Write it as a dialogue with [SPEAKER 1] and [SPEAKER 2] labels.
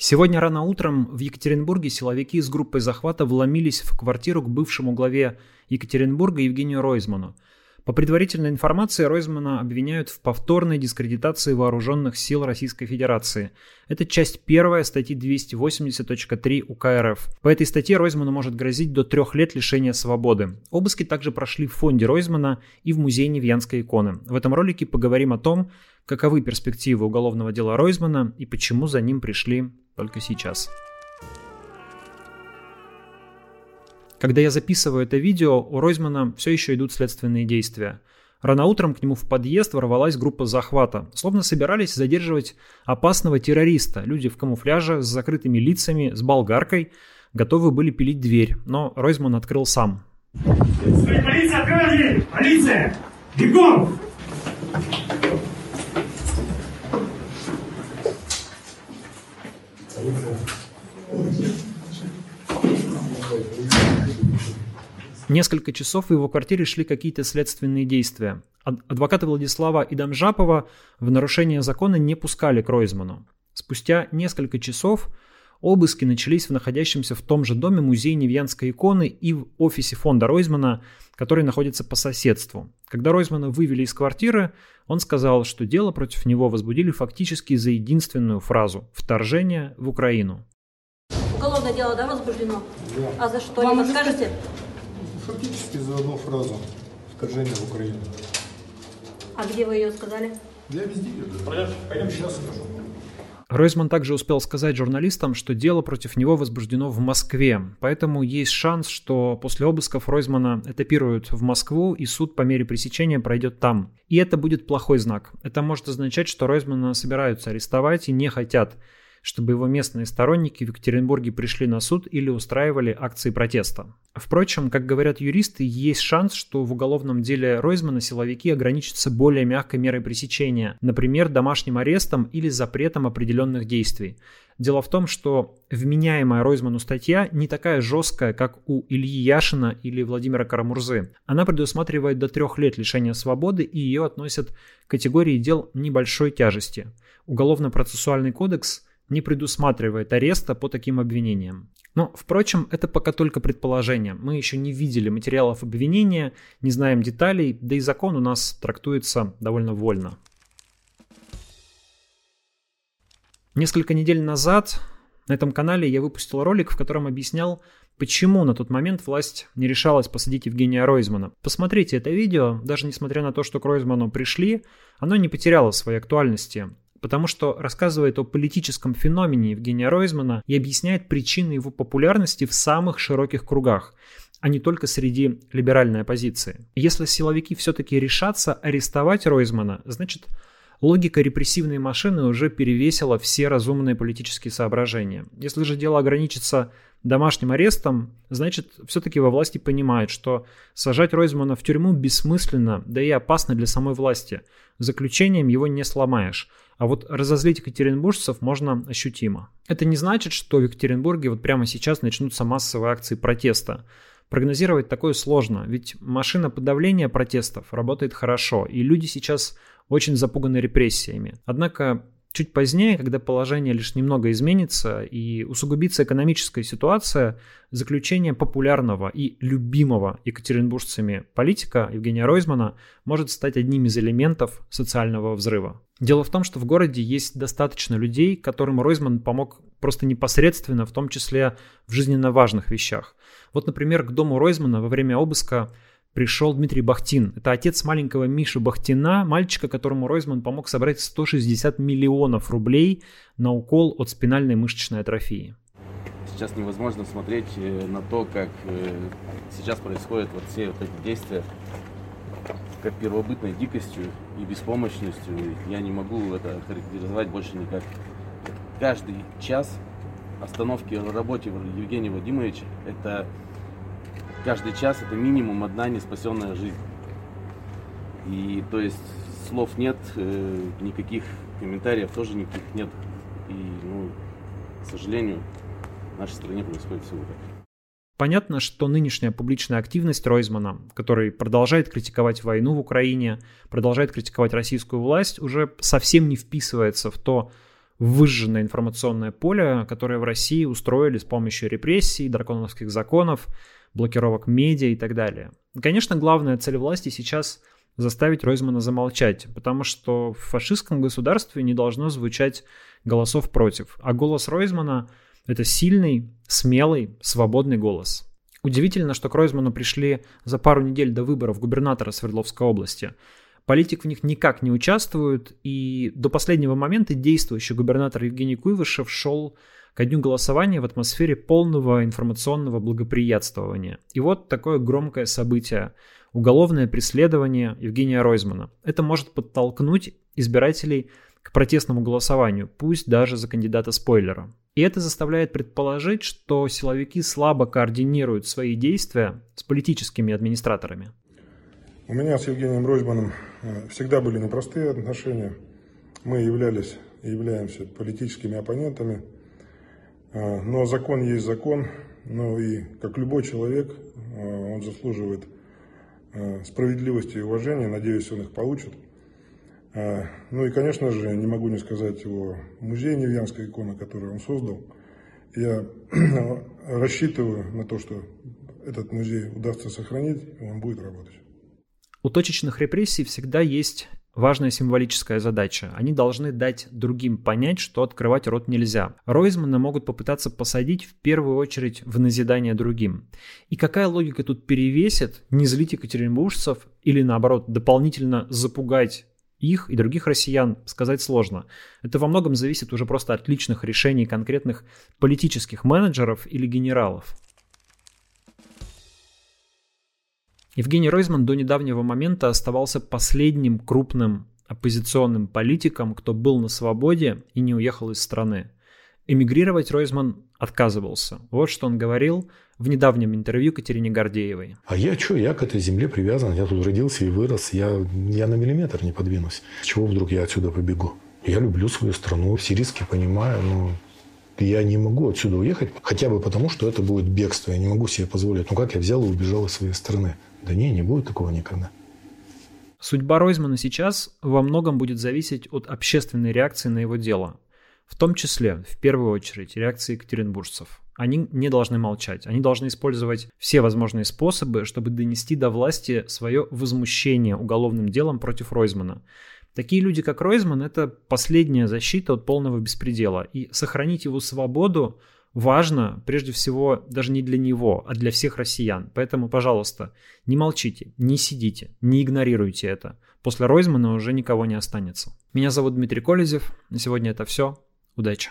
[SPEAKER 1] Сегодня рано утром в Екатеринбурге силовики из группы захвата вломились в квартиру к бывшему главе Екатеринбурга Евгению Ройзману. По предварительной информации, Ройзмана обвиняют в повторной дискредитации вооруженных сил Российской Федерации. Это часть первая статьи 280.3 УК РФ. По этой статье Ройзману может грозить до трех лет лишения свободы. Обыски также прошли в фонде Ройзмана и в музее Невьянской иконы. В этом ролике поговорим о том, каковы перспективы уголовного дела Ройзмана и почему за ним пришли только сейчас. Когда я записываю это видео, у Ройзмана все еще идут следственные действия. Рано утром к нему в подъезд ворвалась группа захвата. Словно собирались задерживать опасного террориста. Люди в камуфляже, с закрытыми лицами, с болгаркой, готовы были пилить дверь. Но Ройзман открыл сам.
[SPEAKER 2] Полиция, открывай дверь! Полиция! Бегом!
[SPEAKER 1] Несколько часов в его квартире шли какие-то следственные действия. Адвокаты Владислава Идамжапова в нарушение закона не пускали к Ройзману. Спустя несколько часов обыски начались в находящемся в том же доме музее Невьянской иконы и в офисе фонда Ройзмана, который находится по соседству. Когда Ройзмана вывели из квартиры, он сказал, что дело против него возбудили фактически за единственную фразу «вторжение в Украину».
[SPEAKER 3] Уголовное дело, да, возбуждено?
[SPEAKER 4] Да.
[SPEAKER 3] А за что,
[SPEAKER 4] Вам
[SPEAKER 3] не подскажете?
[SPEAKER 4] Фактически за одну фразу вторжение в Украину.
[SPEAKER 3] А где вы ее сказали?
[SPEAKER 4] Я везде. Пойдем сейчас скажу.
[SPEAKER 1] Ройзман также успел сказать журналистам, что дело против него возбуждено в Москве, поэтому есть шанс, что после обысков Ройзмана этапируют в Москву и суд по мере пресечения пройдет там. И это будет плохой знак. Это может означать, что Ройзмана собираются арестовать и не хотят, чтобы его местные сторонники в Екатеринбурге пришли на суд или устраивали акции протеста. Впрочем, как говорят юристы, есть шанс, что в уголовном деле Ройзмана силовики ограничатся более мягкой мерой пресечения, например, домашним арестом или запретом определенных действий. Дело в том, что вменяемая Ройзману статья не такая жесткая, как у Ильи Яшина или Владимира Карамурзы. Она предусматривает до трех лет лишения свободы и ее относят к категории дел небольшой тяжести. Уголовно-процессуальный кодекс не предусматривает ареста по таким обвинениям. Но, впрочем, это пока только предположение. Мы еще не видели материалов обвинения, не знаем деталей, да и закон у нас трактуется довольно вольно. Несколько недель назад на этом канале я выпустил ролик, в котором объяснял, почему на тот момент власть не решалась посадить Евгения Ройзмана. Посмотрите это видео, даже несмотря на то, что к Ройзману пришли, оно не потеряло своей актуальности потому что рассказывает о политическом феномене Евгения Ройзмана и объясняет причины его популярности в самых широких кругах, а не только среди либеральной оппозиции. Если силовики все-таки решатся арестовать Ройзмана, значит логика репрессивной машины уже перевесила все разумные политические соображения. Если же дело ограничится домашним арестом, значит, все-таки во власти понимают, что сажать Ройзмана в тюрьму бессмысленно, да и опасно для самой власти. Заключением его не сломаешь. А вот разозлить екатеринбуржцев можно ощутимо. Это не значит, что в Екатеринбурге вот прямо сейчас начнутся массовые акции протеста. Прогнозировать такое сложно, ведь машина подавления протестов работает хорошо, и люди сейчас очень запуганы репрессиями. Однако Чуть позднее, когда положение лишь немного изменится и усугубится экономическая ситуация, заключение популярного и любимого екатеринбуржцами политика Евгения Ройзмана может стать одним из элементов социального взрыва. Дело в том, что в городе есть достаточно людей, которым Ройзман помог просто непосредственно, в том числе в жизненно важных вещах. Вот, например, к дому Ройзмана во время обыска пришел Дмитрий Бахтин. Это отец маленького Миши Бахтина, мальчика, которому Ройзман помог собрать 160 миллионов рублей на укол от спинальной мышечной атрофии.
[SPEAKER 5] Сейчас невозможно смотреть э, на то, как э, сейчас происходят вот все вот эти действия, как первобытной дикостью и беспомощностью. Я не могу это характеризовать больше никак. Каждый час остановки в работе Евгения Владимировича – это каждый час это минимум одна неспасенная жизнь. И то есть слов нет, э, никаких комментариев тоже никаких нет. И, ну, к сожалению, в нашей стране происходит все так.
[SPEAKER 1] Понятно, что нынешняя публичная активность Ройзмана, который продолжает критиковать войну в Украине, продолжает критиковать российскую власть, уже совсем не вписывается в то выжженное информационное поле, которое в России устроили с помощью репрессий, драконовских законов, блокировок медиа и так далее. Конечно, главная цель власти сейчас заставить Ройзмана замолчать, потому что в фашистском государстве не должно звучать голосов против. А голос Ройзмана – это сильный, смелый, свободный голос. Удивительно, что к Ройзману пришли за пару недель до выборов губернатора Свердловской области. Политик в них никак не участвует, и до последнего момента действующий губернатор Евгений Куйвышев шел ко дню голосования в атмосфере полного информационного благоприятствования. И вот такое громкое событие – уголовное преследование Евгения Ройзмана. Это может подтолкнуть избирателей к протестному голосованию, пусть даже за кандидата-спойлера. И это заставляет предположить, что силовики слабо координируют свои действия с политическими администраторами.
[SPEAKER 4] У меня с Евгением Ройзманом э, всегда были непростые отношения. Мы являлись и являемся политическими оппонентами. Э, но закон есть закон. Ну и как любой человек, э, он заслуживает справедливости и уважения. Надеюсь, он их получит. Ну и, конечно же, не могу не сказать о музее Невьянской иконы, который он создал. Я рассчитываю на то, что этот музей удастся сохранить, и он будет работать.
[SPEAKER 1] У точечных репрессий всегда есть важная символическая задача. Они должны дать другим понять, что открывать рот нельзя. Ройзмана могут попытаться посадить в первую очередь в назидание другим. И какая логика тут перевесит, не злить екатеринбуржцев или наоборот дополнительно запугать их и других россиян сказать сложно. Это во многом зависит уже просто от личных решений конкретных политических менеджеров или генералов. Евгений Ройзман до недавнего момента оставался последним крупным оппозиционным политиком, кто был на свободе и не уехал из страны. Эмигрировать Ройзман отказывался. Вот что он говорил в недавнем интервью Катерине Гордеевой.
[SPEAKER 6] А я что, я к этой земле привязан, я тут родился и вырос, я, я на миллиметр не подвинусь. Чего вдруг я отсюда побегу? Я люблю свою страну, все риски понимаю, но я не могу отсюда уехать, хотя бы потому, что это будет бегство. Я не могу себе позволить. Ну как я взял и убежал из своей страны? Да не, не будет такого никогда.
[SPEAKER 1] Судьба Ройзмана сейчас во многом будет зависеть от общественной реакции на его дело. В том числе, в первую очередь, реакции екатеринбуржцев. Они не должны молчать. Они должны использовать все возможные способы, чтобы донести до власти свое возмущение уголовным делом против Ройзмана. Такие люди, как Ройзман, это последняя защита от полного беспредела. И сохранить его свободу важно прежде всего даже не для него, а для всех россиян. Поэтому, пожалуйста, не молчите, не сидите, не игнорируйте это. После Ройзмана уже никого не останется. Меня зовут Дмитрий Колезев. На сегодня это все. Удачи!